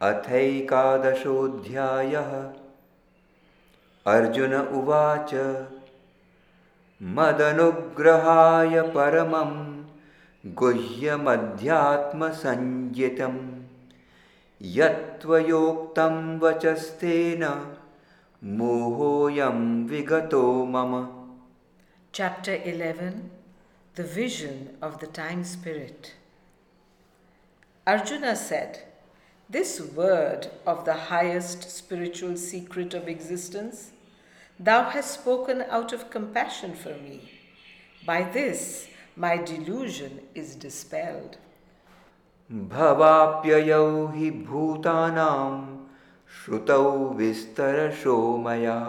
अथैकादशोऽध्यायः अर्जुन उवाच मदनुग्रहाय परमं गुह्यमध्यात्मसञ्जितं यत्त्वयोक्तं वचस्तेन मोहोऽयं विगतो मम Chapter 11 The Vision of the Time Spirit. Arjuna said, This word of the highest spiritual secret of existence, thou hast spoken out of compassion for me. By this, my delusion is dispelled. भवाप्ययौ हि भूतानां श्रुतौ विस्तरशो मया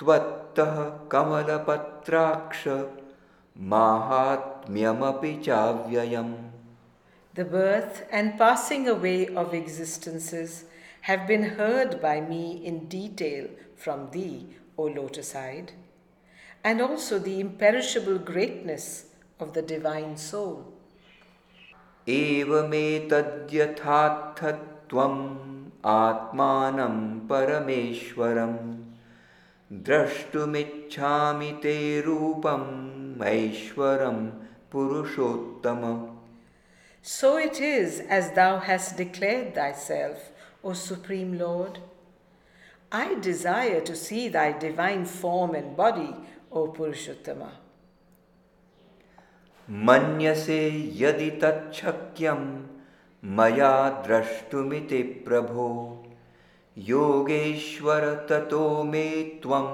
त्वत्तः कमलपत्राक्ष माहात्म्यमपि चाव्ययम् The birth and passing away of existences have been heard by me in detail from thee, O lotus eyed, and also the imperishable greatness of the divine soul. एवमेतद्यथार्थत्वम् आत्मानं परमेश्वरं द्रष्टुमिच्छा ते रूपम ऐश्वरम Purushottama. So it is as thou hast declared thyself O supreme lord I desire to see thy divine form and body O Purushottama मनसे यदि तक्यम मया द्रष्टुमिति प्रभो। योगेश्वर ततो मे त्वं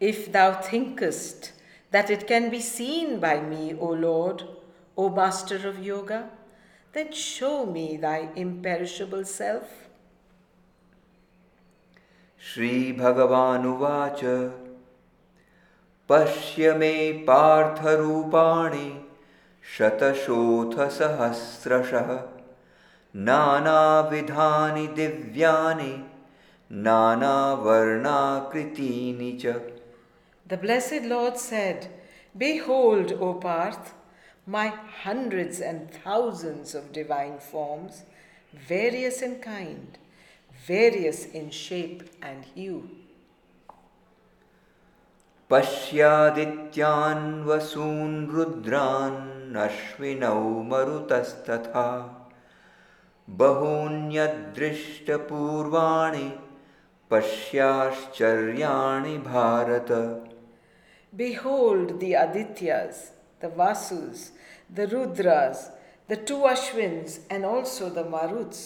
if thou thinkest that it can be seen by me O lord O master of yoga then show me thy imperishable self श्रीभगवानुवाच पश्य मे पार्थरूपाणि शतशोथ सहस्रशः नानाविधानि दिव्यानि नानावर्णाकृतीनि च। The blessed lord said behold O Partha my hundreds and thousands of divine forms various in kind various in shape and hue पश्यादित्यान् वसून् नश्विनौ मरुतस्तथा। बहून्यदृष्टपूर्वाणि पश्याश्चर्याणि Bharat. Behold the Adityas the Vasus the Rudras the two Ashvins and also the Maruts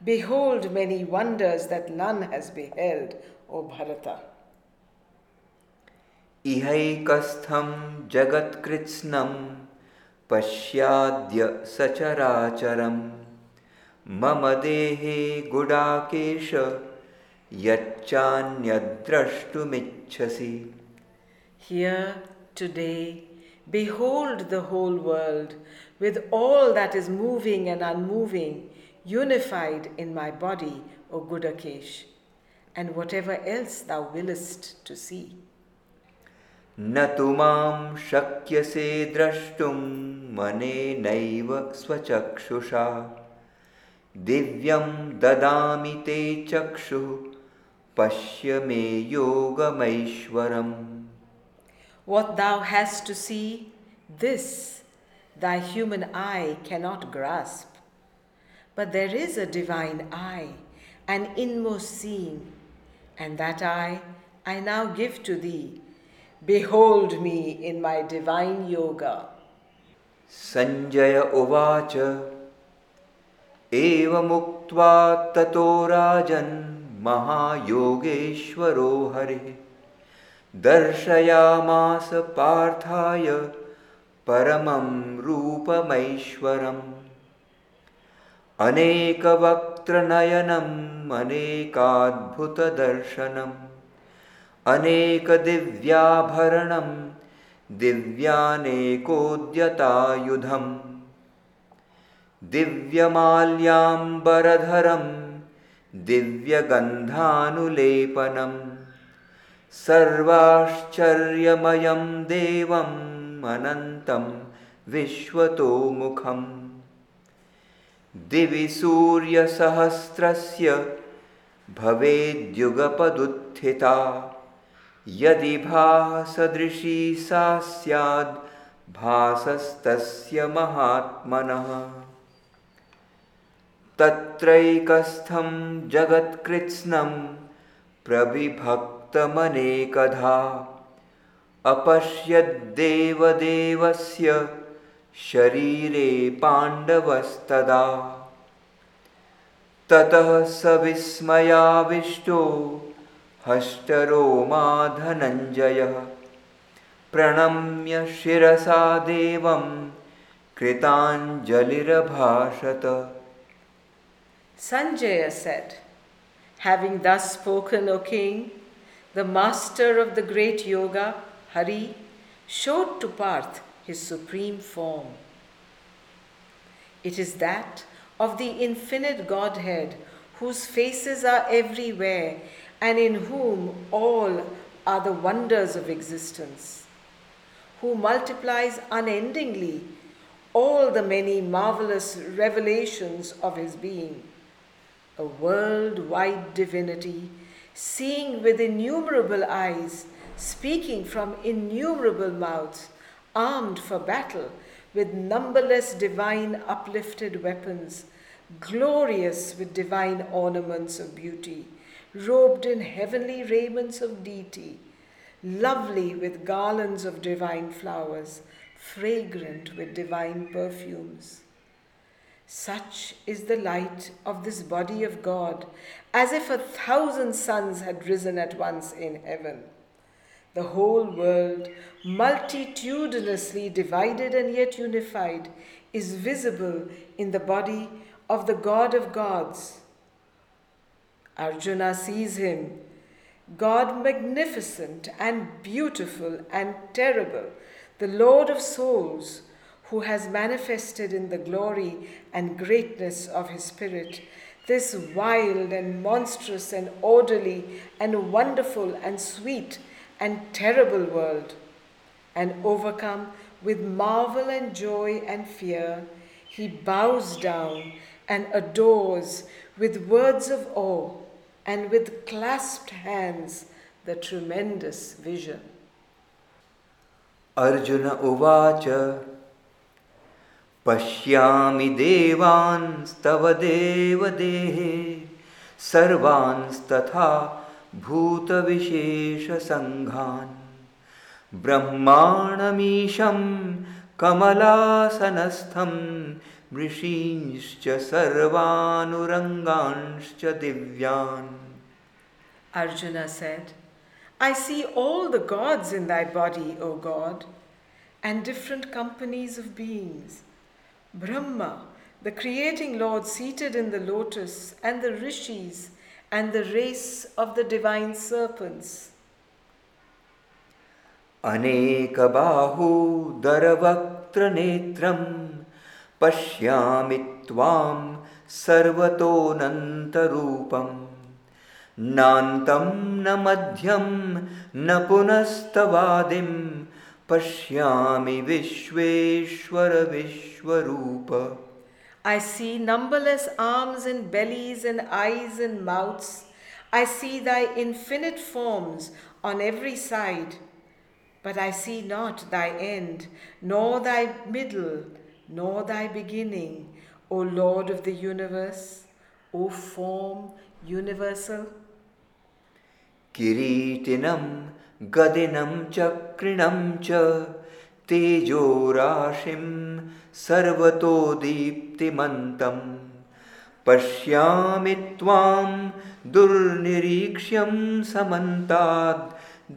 behold many wonders that none has beheld O Bharata इहैकस्थं जगत्कृत्स्नं पश्याद्य सचराचरं मम देहे Gudakesh यच्चान्यद्द्रष्टुमिच्छसि Here, today, behold the whole world with all that is moving and unmoving, unified in my body, O Gudakesh, and whatever else thou willest to see. न तु मां शक्यसे द्रष्टुं मनेनैव स्वचक्षुषा दिव्यं ददामि ते चक्षुः पश्य मे योगमैश्वरम् What thou hast to see, this thy human eye cannot grasp. But there is a divine eye, an inmost seeing, and that eye I now give to thee. Behold me in my divine yoga. Sanjaya Uvacha Eva Tato Rajan Mahayogeshwaro Hare Darshayamasa Parthaya Paramam Rupamaishwaram अनेकवक्त्रनयनम् darshanam. अनेकदिव्याभरणं दिव्यानेकोद्यतायुधम्। दिव्यमाल्याम्बरधरं दिव्यगन्धानुलेपनम्। सर्वाश्चर्यमयं देवम् अनन्तं विश्वतोमुखम्। दिवि सूर्यसहस्रस्य भवेद्युगपदुत्थिता। यदि भासदृशी सा स्याद् भासस्तस्य महात्मनः। तत्रैकस्थं जगत्कृत्स्नं प्रविभक्तमनेकधा। अपश्यद्देवदेवस्य शरीरे पाण्डवस्तदा। ततः स विस्मयाविष्टो हष्टरोमा धनञ्जयः प्रणम्य शिरसा देवं कृताञ्जलिरभाषत Sanjaya said, Having thus spoken, O king, the master of the great yoga, Hari, showed to Parth his supreme form. It is that of the infinite Godhead, whose faces are everywhere and in whom all are the wonders of existence, who multiplies unendingly all the many marvelous revelations of his being a world-wide divinity, seeing with innumerable eyes, speaking from innumerable mouths, armed for battle with numberless divine uplifted weapons, glorious with divine ornaments of beauty, robed in heavenly raiments of deity, lovely with garlands of divine flowers, fragrant with divine perfumes. Such is the light of this body of God, as if a thousand suns had risen at once in heaven. The whole world, multitudinously divided and yet unified, is visible in the body of the God of gods. Arjuna sees him, God magnificent and beautiful and terrible, the Lord of souls who has manifested in the glory and greatness of his Spirit. This wild and monstrous and orderly and wonderful and sweet and terrible world, and overcome with marvel and joy and fear, he bows down and adores with words of awe and with clasped hands the tremendous vision. Arjun उवाच पश्यामि देवांस्तव देवदेहे सर्वांस्तथा भूतविशेषसङ्घान् ब्रह्माणमीशं कमलासनस्थं ऋषींश्च सर्वानुरङ्गांश्च दिव्यान् Arjuna said, I see all the gods in thy body, O God, and different companies of beings. Brahma, the creating Lord seated in the lotus, and the rishis, and the race of the divine serpents. अनेकबाहूदरवक्त्रनेत्रं पश्यामि त्वां सर्वतोऽनन्तरूपं नान्तं न मध्यं न पुनस्तवादिं पश्यामि विश्वेश्वर विश्वरूप I see numberless arms and bellies and eyes and mouths. I see thy infinite forms on every side. But I see not thy end, nor thy middle, nor thy beginning, O Lord of the universe, O form universal. किरीटिनं गदिनं चक्रिणं च तेजोराशिं सर्वतो दीप्तिमन्तं पश्यामि त्वां दुर्निरीक्ष्यं समन्ताद्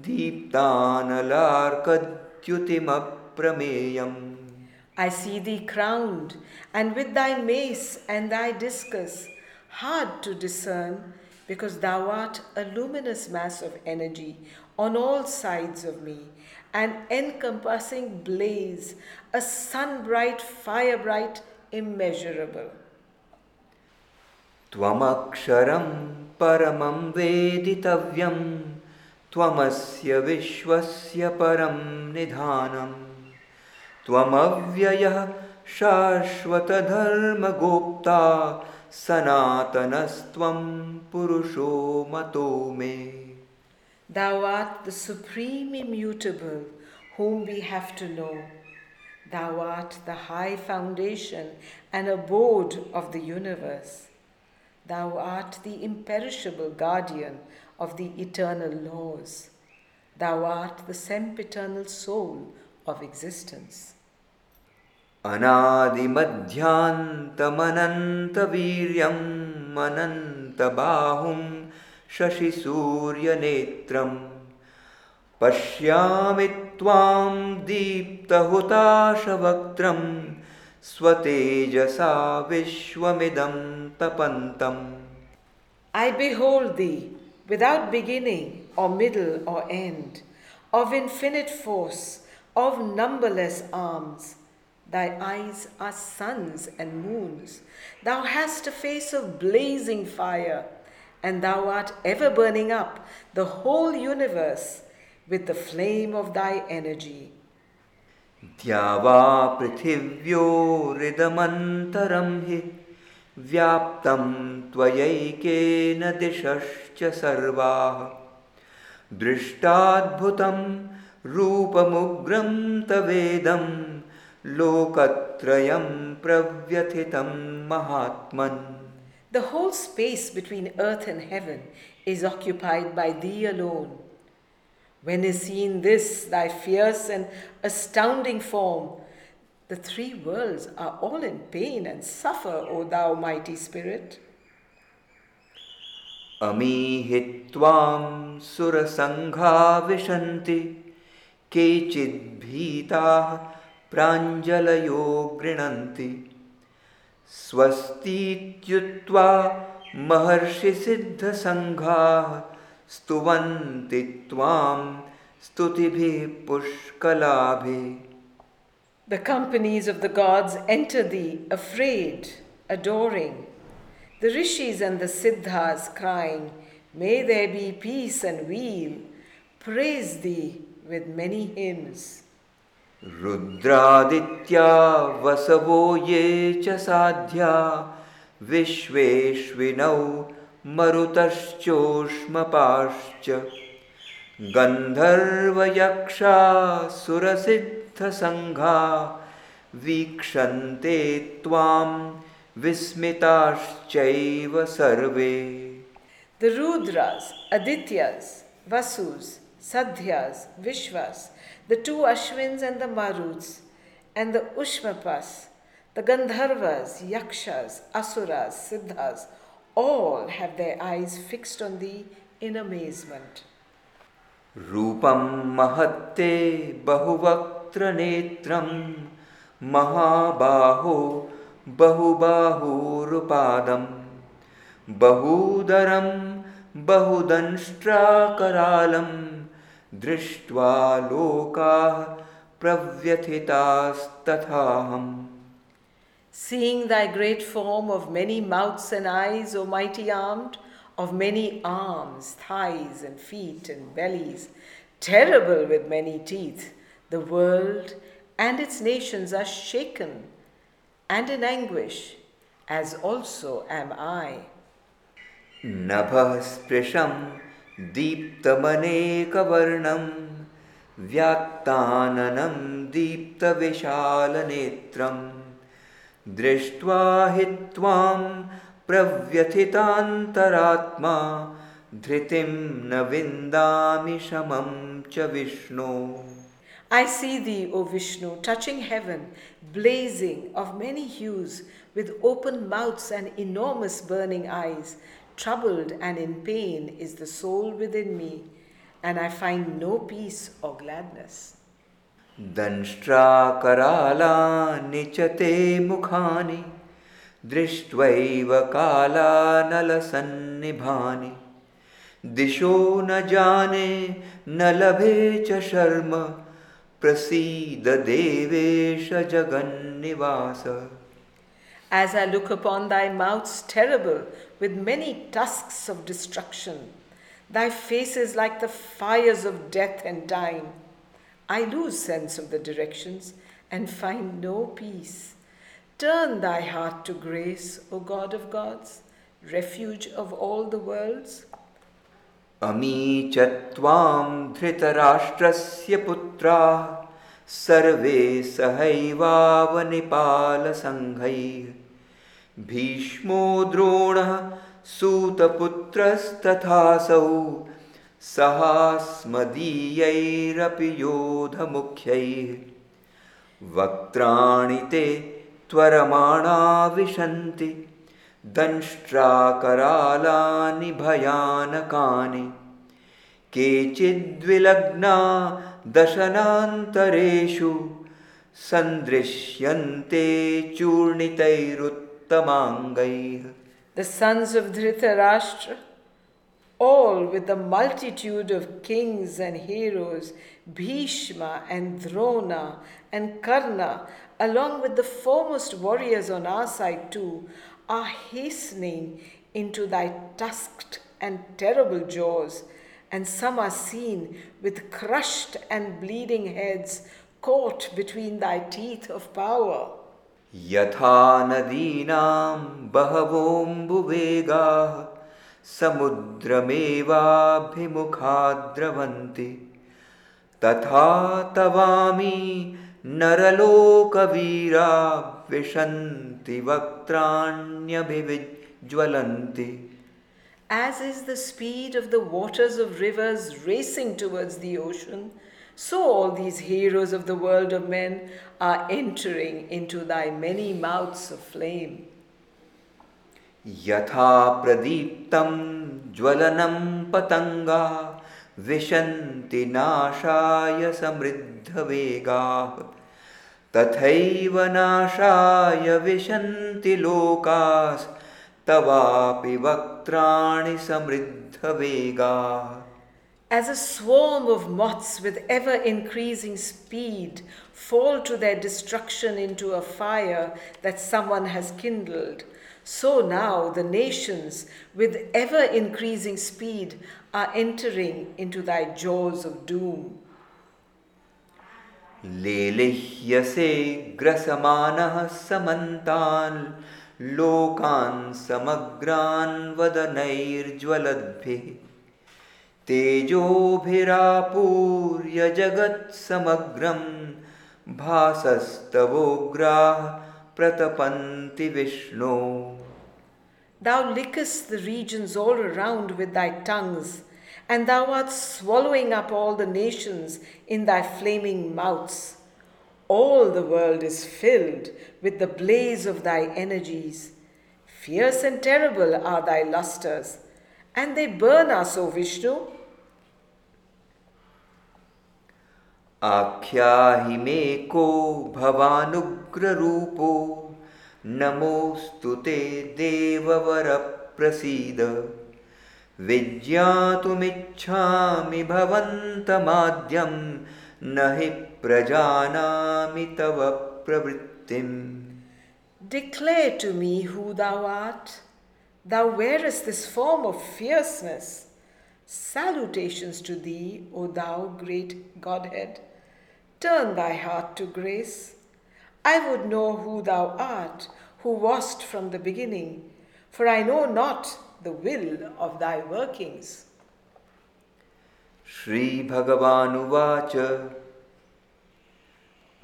दीप्तानलार्कद्युतिमप्रमेयम् I see thee crowned, and with thy mace and thy discus, hard to discern, because thou art a luminous mass of energy on all sides of me, an encompassing blaze, a sun bright, fire bright, immeasurable. त्वमक्षरं परमं वेदितव्यं त्वमस्य विश्वस्य परं निधानम् त्वमव्ययः शाश्वतधर्मगोप्ता सनातनस्त्वं पुरुषो मतो मे Thou art the supreme immutable whom we have to know. Thou art the high foundation and abode of the universe. Thou art the imperishable guardian of the eternal laws. Thou art the sempiternal soul of existence. अनादिमध्यान्तमनन्तवीर्यम् अनन्तबाहुं शशिसूर्यनेत्रम् पश्यामि त्वां दीप्तहुताशवक्त्रं स्वतेजसा विश्वमिदं तपन्तम् I behold thee without beginning or middle or end, of infinite force, of numberless arms. Thy eyes are suns and moons. Thou hast a face of blazing fire, and thou art ever burning up the whole universe with the flame of thy energy. द्यावा पृथिव्योरिदमन्तरं हि व्याप्तं त्वयैकेन दिशश्च सर्वाः दृष्टाद्भुतं रूपमुग्रं तवेदं लोकत्रयं प्रव्यथितं महात्मन् The whole space between earth and heaven is occupied by thee alone. When is seen this, thy fierce and astounding form, the three worlds are all in pain and suffer, O thou mighty spirit. अमीहि त्वां सुरसङ्घा विशन्ति केचिद्भीताः प्राञ्जलयो गृह्णन्ति स्वस्तीत्युक्त्वा महर्षिसिद्धसङ्घाः स्तुवन्ति त्वां स्तुतिभिः पुष्कलाभिः The companies of the gods enter thee, afraid, adoring. The rishis and the siddhas crying, May there be peace and weal, praise thee with many hymns. रुद्रादित्या वसवो ये च साध्या। विश्वेष्विनौ मरुतश्चोष्मपाश्च। गन्धर्वयक्षासुरसिद्धसङ्घा वीक्षन्ते त्वां विस्मिताश्चैव सर्वे। The Rudras, Adityas, Vasus, Sadhyas, Vishvas, the two Ashwins and the Maruts, and the Ushmapas, the Gandharvas, Yakshas, Asuras, Siddhas, all have their eyes fixed on thee in amazement. रूपं महत्ते बहुवक्त्रनेत्रं महाबाहो बहुबाहुरुपादं बहूदरं बहुदंष्ट्राकरालं दृष्ट्वा लोकाः प्रव्यथितास्तथाहम् Seeing thy great form of many mouths and eyes, O mighty armed, of many arms, thighs, and feet, and bellies, terrible with many teeth, the world and its nations are shaken and in anguish, as also am I. नभः स्पृशं दीप्तमनेकवर्णं व्यात्ताननं दीप्तविशालनेत्रं दृष्ट्वा हि त्वां प्रव्यथितान्तरात्मा धृतिं न विन्दामि शमं च विष्णो I see thee, O Vishnu, touching heaven, blazing of many hues, with open mouths and enormous burning eyes. Troubled and in pain is the soul within me, and I find no peace or gladness. दंष्ट्राकरालानि च ते मुखानि दृष्ट्वैव कालानलसन्निभानि दिशो न जाने न लभे च शर्म प्रसीद देवेश जगन्निवास As I look upon thy mouths terrible with many tusks of destruction, Thy face is like the fires of death and time. I lose sense of the directions and find no peace. Turn thy heart to grace, O God of gods, refuge of all the worlds. अमी च त्वां धृतराष्ट्रस्य पुत्राः सर्वे सहैवावनिपालसङ्घैः भीष्मो द्रोणः सूतपुत्रस्तथासौ। सहास्मदीयैरपि योधमुख्यैः। वक्त्राणि ते त्वरमाणा विशन्ति। दंष्ट्राकरालानि भयानकानि। केचिद्विलग्ना दशनान्तरेषु सन्दृश्यन्ते चूर्णितैरुत्तमाङ्गैः The sons of Dhritarashtra, all with the multitude of kings and heroes, Bhishma and Drona and Karna, along with the foremost warriors on our side too, are hastening into thy tusked and terrible jaws, and some are seen with crushed and bleeding heads caught between thy teeth of power. यथा नदीनां बहवोऽम्बुवेगाः समुद्रमेवाभिमुखा द्रवन्ति तथा तवामी नरलोकवीरा विशन्ति वक्त्राण्यभिविज्वलन्ति As is the speed of the waters of rivers racing towards the ocean, so all these heroes of the world of men are entering into thy many mouths of flame. यथा प्रदीप्तं ज्वलनं पतङ्गा विशन्ति नाशाय समृद्धवेगाः तथैव नाशाय विशन्ति लोकास्तवापि वक्त्राणि समृद्धवेगाः As a swarm of moths with ever increasing speed fall to their destruction into a fire that someone has kindled, so now the nations with ever increasing speed are entering into thy jaws of doom. लेलिह्यसे ग्रसमानः समन्तान् लोकान् समग्रान् वदनैर्ज्वलद्भिः तेजोभिरापूर्य जगत्समग्रं भासस्तवोग्राः प्रतपन्ति विष्णो Thou lickest the regions all around with thy tongues, and thou art swallowing up all the nations in thy flaming mouths. All the world is filled with the blaze of thy energies. Fierce and terrible are thy lusters, and they burn us, O Vishnu. आख्याहि मे को भवानुग्ररूपो नमोऽस्तु ते देववरप्रसीद विज्ञातुमिच्छामि भवन्तमाद्यं न हि प्रजानामि तव प्रवृत्तिम् Declare to me who thou art. Thou wearest this form of fierceness. Salutations to thee, O thou great Godhead. Turn thy heart to grace. I would know who thou art, who wast from the beginning, for I know not the will of thy workings. श्रीभगवानुवाच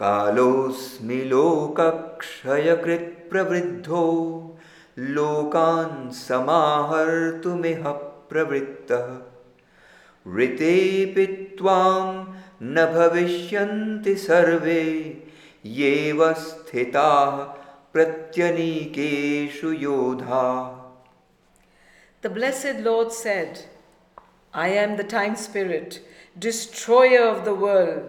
कालोऽस्मि लोकक्षयकृत्प्रवृद्धो लोकान् समाहर्तुमिह प्रवृत्तः ऋतेऽपि त्वां न भविष्यन्ति सर्वे येव स्थिताः प्रत्यनीकेषु योधाः The blessed Lord said, I am the time spirit, destroyer of the world,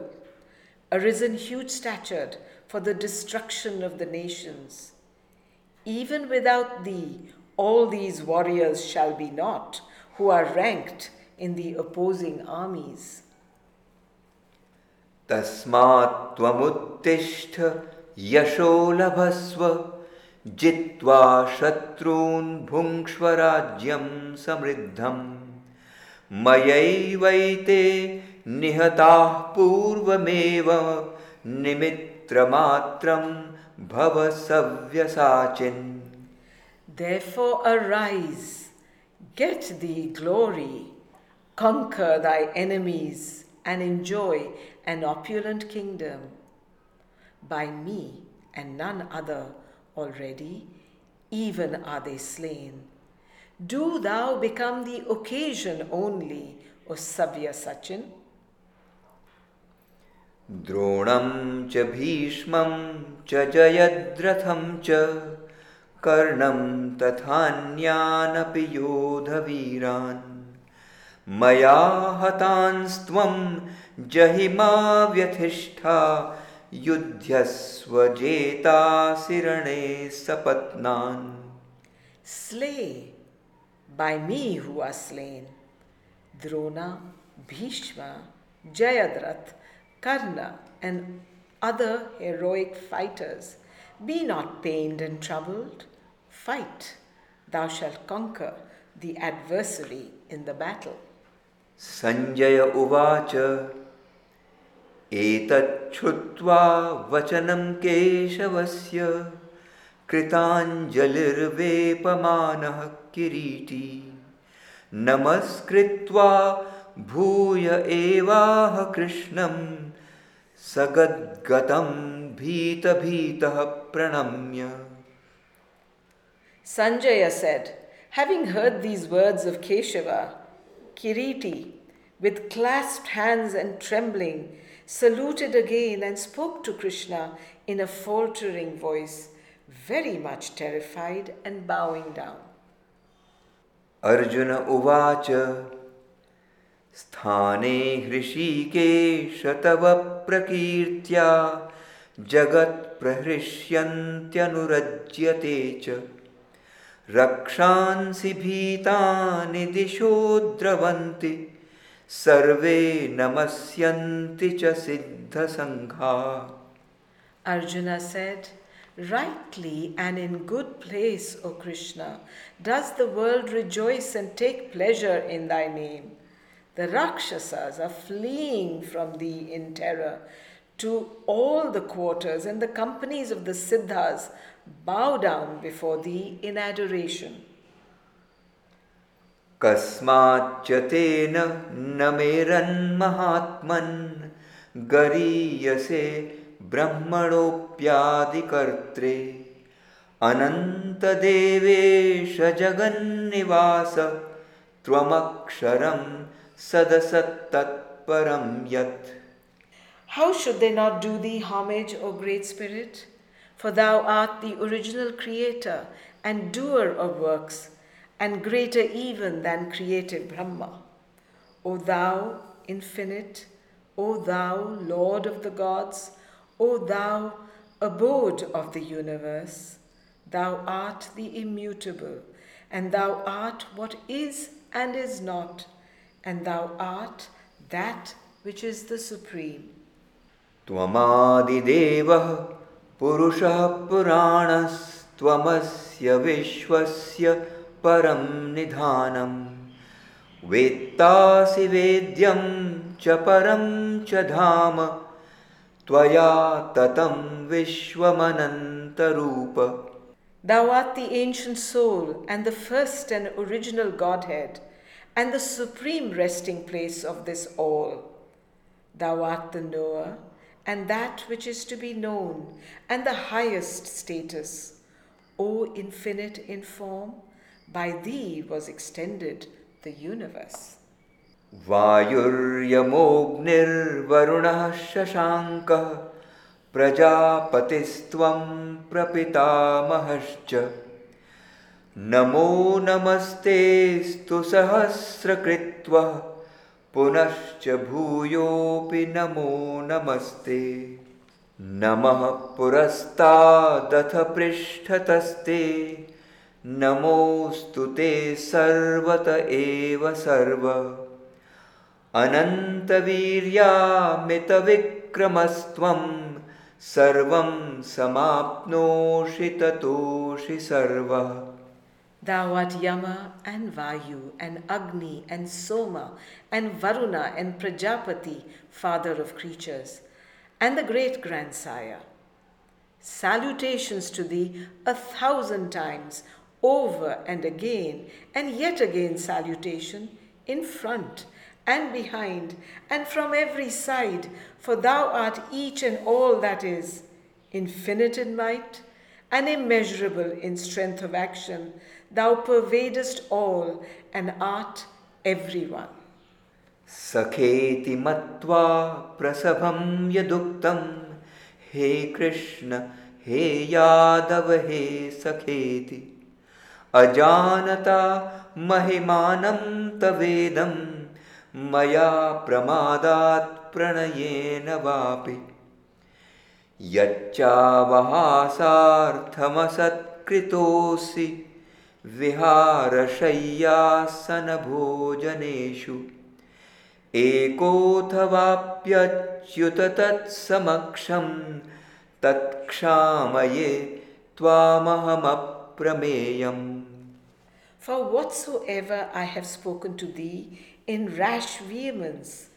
arisen huge statured for the destruction of the nations. Even without thee, all these warriors shall be not, who are ranked in the opposing armies. तस्मात् त्वमुत्तिष्ठ यशो लभस्व जित्वा शत्रून् भुङ्क्ष्व राज्यं समृद्धम्। मयैवैते निहताः पूर्वमेव निमित्रमात्रं भव सव्यसाचिन्। Therefore arise, get thee glory, conquer thy enemies, and enjoy an opulent kingdom. By me and none other already, even are they slain. Do thou become the occasion only, O Savya Sachin. द्रोणं च भीष्मं च जयद्रथं च कर्णं तथान्यानपि योधवीरान् मया हतांस्त्वं जहिमा व्यथिष्ठा युध्यस्वजेतासि रणे सपत्नान् Slay by me who are slain. Drona, Bhishma, Jayadrath, Karna, and other heroic fighters. Be not pained and troubled. Fight. Thou shalt conquer the adversary in the battle. Sanjay उवाच। एतच्छ्रुत्वा वचनं केशवस्य कृताञ्जलिर्वेपमानः किरीटी। नमस्कृत्वा भूय एवाह कृष्णं सगद्गतं भीतभीतः प्रणम्य। Sanjaya said, having heard these words of Keshava, Kiriti, with clasped hands and trembling, saluted again and spoke to Krishna in a faltering voice, very much terrified and bowing down. Arjun उवाच स्थाने हृषीकेश तव प्रकीर्त्या जगत्प्रहृष्यन्त्यनुरज्यते च रक्षांसि भीतानि दिशो द्रवन्ति सर्वे नमस्यन्ति च सिद्धसङ्घा Arjuna said, Rightly and in good place, O Krishna, does the world rejoice and take pleasure in thy name. The Rakshasas are fleeing from thee in terror to all the quarters, and the companies of the Siddhas bow down before thee in adoration. कस्माच्च तेन न मेरन्महात्मन् गरीयसे ब्रह्मणोऽप्यादिकर्त्रे अनन्तदेवेश जगन्निवास त्वमक्षरं सदसत्तत्परं यत् How should they not do thee homage, O Great Spirit? For thou art the original creator and doer of works, and greater even than creative Brahma. O thou infinite, O thou Lord of the gods, O thou abode of the universe, thou art the immutable, and thou art what is and is not, and thou art that which is the supreme. त्वमादिदेवः पुरुषः पुराणस्त्वमस्य विश्वस्य परं निधानम् वेत्तासि वेद्यं च परं च धाम। त्वया ततं विश्वमनन्तरूप। Thou art the ancient soul and the first and original Godhead, and the supreme resting place of this all. Thou art the knower, and that which is to be known, and the highest status. O infinite in form, by thee was extended the universe. वायुर्यमोऽग्निर्वरुणः शशाङ्कः प्रजापतिस्त्वं प्रपितामहश्च नमो नमस्तेऽस्तु सहस्रकृत्वः पुनश्च भूयोऽपि नमो नमस्ते। नमः पुरस्तादथ पृष्ठतस्ते। नमोऽस्तु ते सर्वत एव सर्व। अनन्तवीर्यामितविक्रमस्त्वं सर्वं समाप्नोषि ततोषि सर्वः। Thou art Yama and Vayu and Agni and Soma and Varuna and Prajapati, father of creatures, and the great grandsire. Salutations to thee a thousand times, over and again, and yet again salutation, in front and behind, and from every side, for thou art each and all that is, infinite in might, and immeasurable in strength of action Thou pervadest all and art everyone. सखेति मत्वा प्रसभं यदुक्तं हे कृष्ण हे यादव हे सखेति। अजानता महिमानं तवेदं मया प्रमादात् प्रणयेन वापि। यच्चावहासार्थमसत्कृतोऽसि विहारशय्यासनभोजनेषु एकोऽथवाप्यच्युत तत्समक्षं तत्क्षामये त्वामहमप्रमेयम् For whatsoever I have spoken to thee in rash vehemence,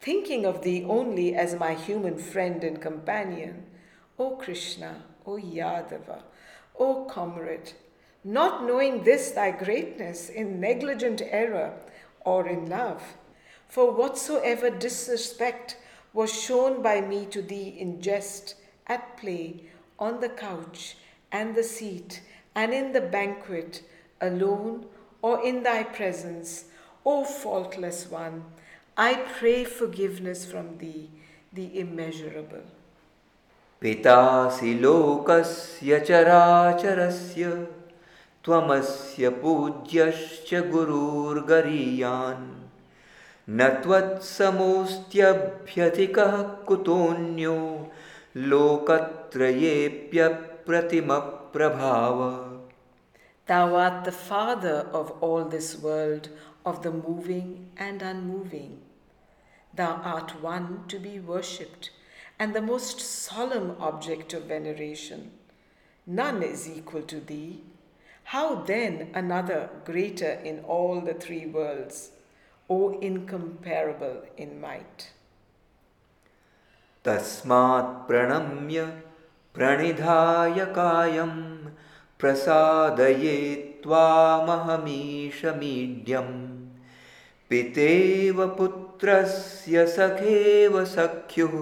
thinking of thee only as my human friend and companion, O Krishna, O Yadava, O comrade, not knowing this thy greatness in negligent error or in love. For whatsoever disrespect was shown by me to thee in jest, at play, on the couch, and the seat, and in the banquet, alone or in thy presence, O faultless one, I pray forgiveness from thee, the immeasurable. पितासि लोकस्य चराचरस्य त्वमस्य पूज्यश्च गुरुर्गरीयान् न त्वत्समोऽस्त्यभ्यधिकः कुतोऽन्यो लोकत्रयेऽप्यप्रतिमप्रभाव Thou art the Father of all this world, of the moving and unmoving. Thou art one to be worshipped, and the most solemn object of veneration. None is equal to thee. How then another greater in all the three worlds, O incomparable in might? तस्मात् प्रणम्य प्रणिधाय कायं प्रसादये त्वामहमीशमीड्यं पितेव पुत्रस्य सखेव सख्युः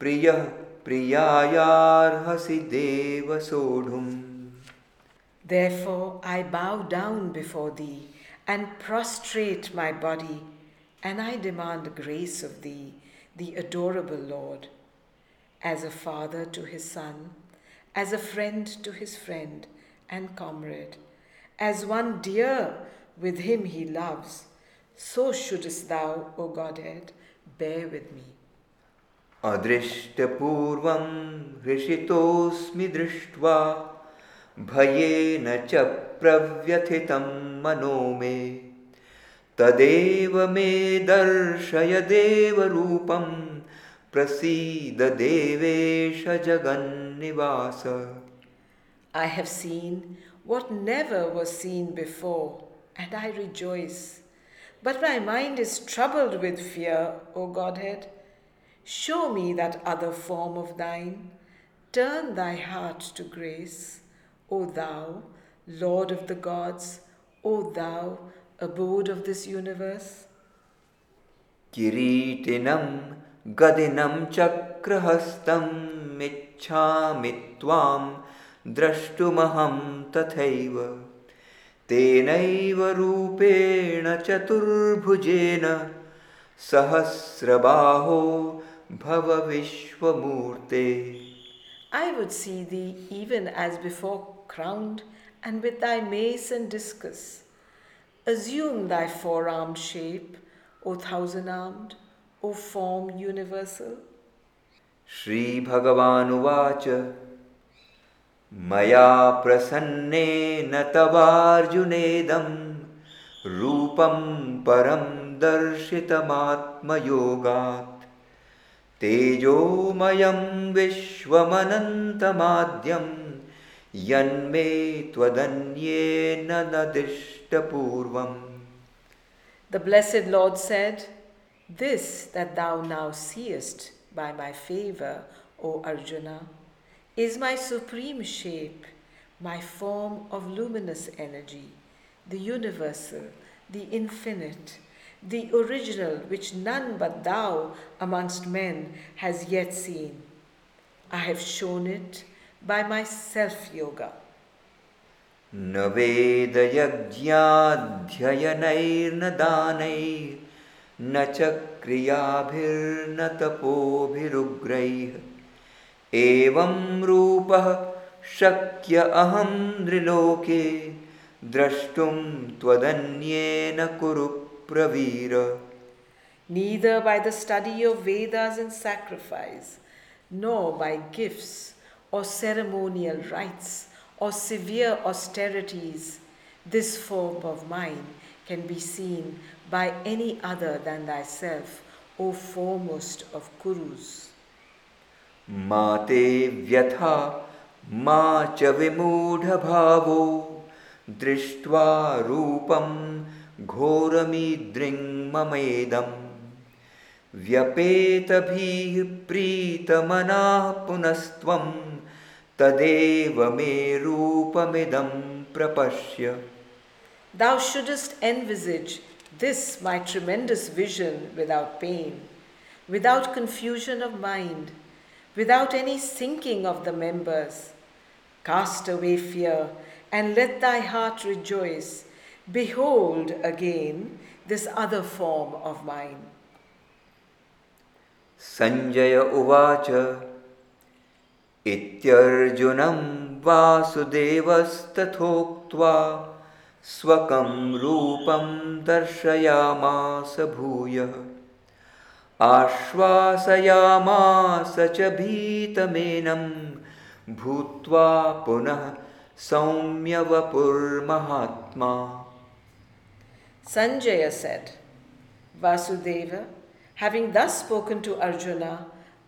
प्रियः प्रियायार्हसि देव सोढुम् Therefore I bow down before thee and prostrate my body, and I demand grace of thee, the adorable Lord, as a father to his son, as a friend to his friend and comrade, as one dear with him he loves, so shouldest thou, O Godhead, bear with me. अदृष्टपूर्वं हृषितोऽस्मि दृष्ट्वा भयेन च प्रव्यथितं मनो मे तदेव मे दर्शय देवरूपं प्रसीद देवेश जगन्निवास I have seen what never was seen before, and I rejoice. But my mind is troubled with fear, O Godhead. Show me that other form of thine. Turn thy heart to grace. O Thou, Lord of the gods, O Thou, abode of this universe? Kiritinam Gadinam Chakrahastam Michami Tvam Drashtumaham Tathaiva Tenaiva Rupena Chaturbhujena Sahasrabaho Bhava Vishwamurte I would see thee even as before crowned and with thy mace and discus. Assume thy four armed shape, O thousand armed, O form universal. श्रीभगवानुवाच मया प्रसन्नेन तवार्जुनेदं रूपं परं दर्शितमात्मयोगात् तेजोमयं विश्वमनन्तमाद्यं यन्मे त्वदन्येन न दिष्टपूर्वम् The blessed Lord said, This that thou now seest by my favor, O Arjuna, is my supreme shape, my form of luminous energy, the universal, the infinite, the original which none but thou amongst men has yet seen. I have shown it by my self yoga. न वेदयज्ञाध्ययनैर्न दानैर्न च क्रियाभिर्न तपोभिरुग्रैः एवं रूपः शक्य अहं नृलोके द्रष्टुं त्वदन्येन कुरु Pravir Neither by the study of Vedas and sacrifice, nor by gifts or ceremonial rites or severe austerities, this form of mine can be seen by any other than thyself, O foremost of Kurus. मा ते व्यथा मा च विमूढभावो दृष्ट्वा रूपं घोरमीदृङ्ममेदम् व्यपेतभिः प्रीतमनाः पुनस्त्वं तदेव मे रूपमिदं प्रपश्य Thou shouldest envisage this my tremendous vision without pain, without confusion of mind, without any sinking of the members. Cast away fear and let thy heart rejoice. Behold again this other form of mine. Sanjay उवाच इत्यर्जुन वासुदेवस्तथोक्त्वा स्वकं रूपं दर्शयामास भूय। आश्वासयामास च भीतमेनं भूत्वा पुनः सौम्यवपुर्महात्मा। Sanjaya said Vasudeva having thus spoken to Arjuna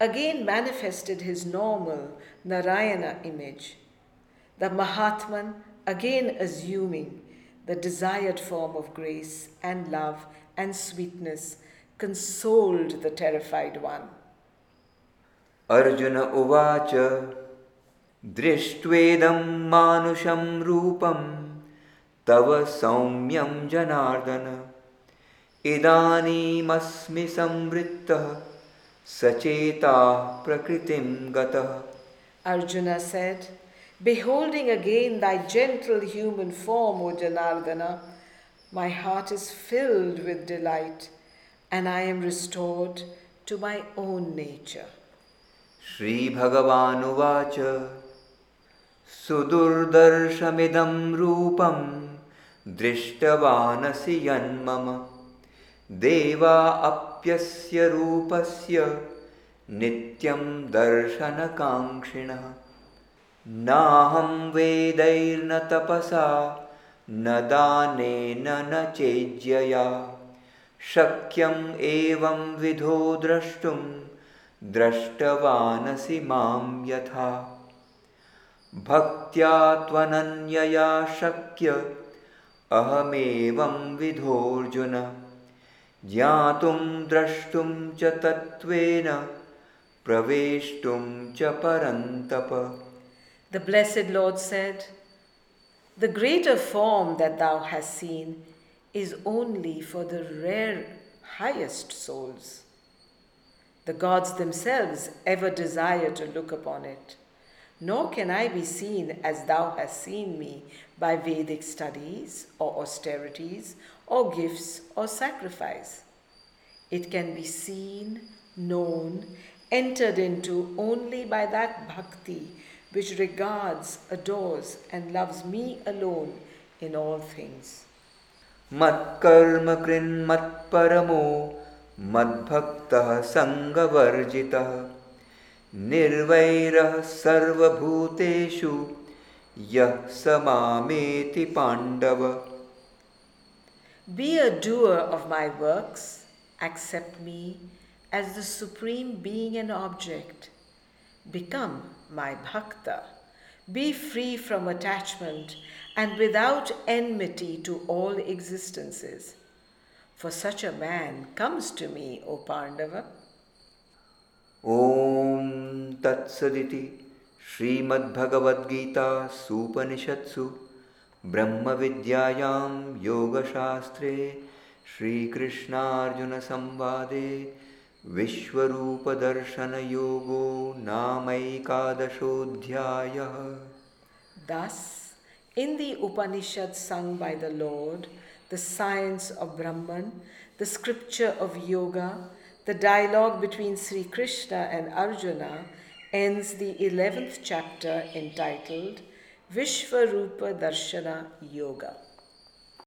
again manifested his normal Narayana image. The Mahatman, again assuming the desired form of grace and love and sweetness, consoled the terrified one. Arjun उवाच दृष्ट्वेदं मानुषं रूपं तव सौम्यं जनार्दन इदानीमस्मि संवृत्तः सचेताः प्रकृतिं गतः Arjuna said, Beholding again thy gentle human form, O Janardana, my heart is filled with delight, and I am restored to my own nature. श्रीभगवानुवाच सुदुर्दर्शमिदं रूपं दृष्टवानसि यन्मम देवा अप्यस्य रूपस्य नित्यं दर्शनकाङ्क्षिणः। नाहं वेदैर्न तपसा न दानेन न चेज्यया। शक्यम् एवं विधो द्रष्टुं दृष्टवानसि मां यथा। भक्त्या त्वनन्यया शक्य अहमेवं विधोऽर्जुन। ज्ञातुं द्रष्टुं च तत्त्वेन praveshtum cha parantapa. The Blessed Lord said, The greater form that thou hast seen is only for the rare highest souls. The gods themselves ever desire to look upon it. Nor can I be seen as thou hast seen me by Vedic studies or austerities or gifts or sacrifice. It can be seen, known, entered into only by that bhakti which regards, adores, and loves me alone in all things. मत्कर्म कृन्मत्परमो मद्भक्तः सङ्गवर्जितः निर्वैरः सर्वभूतेषु यः स मामेति Pandava Be a doer of my works, accept me as the supreme being and object. Become my bhakta, be free from attachment and without enmity to all existences. For such a man comes to me, O Pandava. ॐ तत्सदिति श्रीमद्भगवद्गीतासूपनिषत्सु ब्रह्मविद्यायां योगशास्त्रे श्रीकृष्णार्जुनसंवादे विश्वरूपदर्शनयोगो नामैकादशोऽध्यायः Thus, in the Upanishad sung by the Lord, the science of Brahman, the scripture of yoga, the dialogue between Sri Krishna and Arjuna ends the 11th chapter entitled Vishvarupa Darshana Yoga.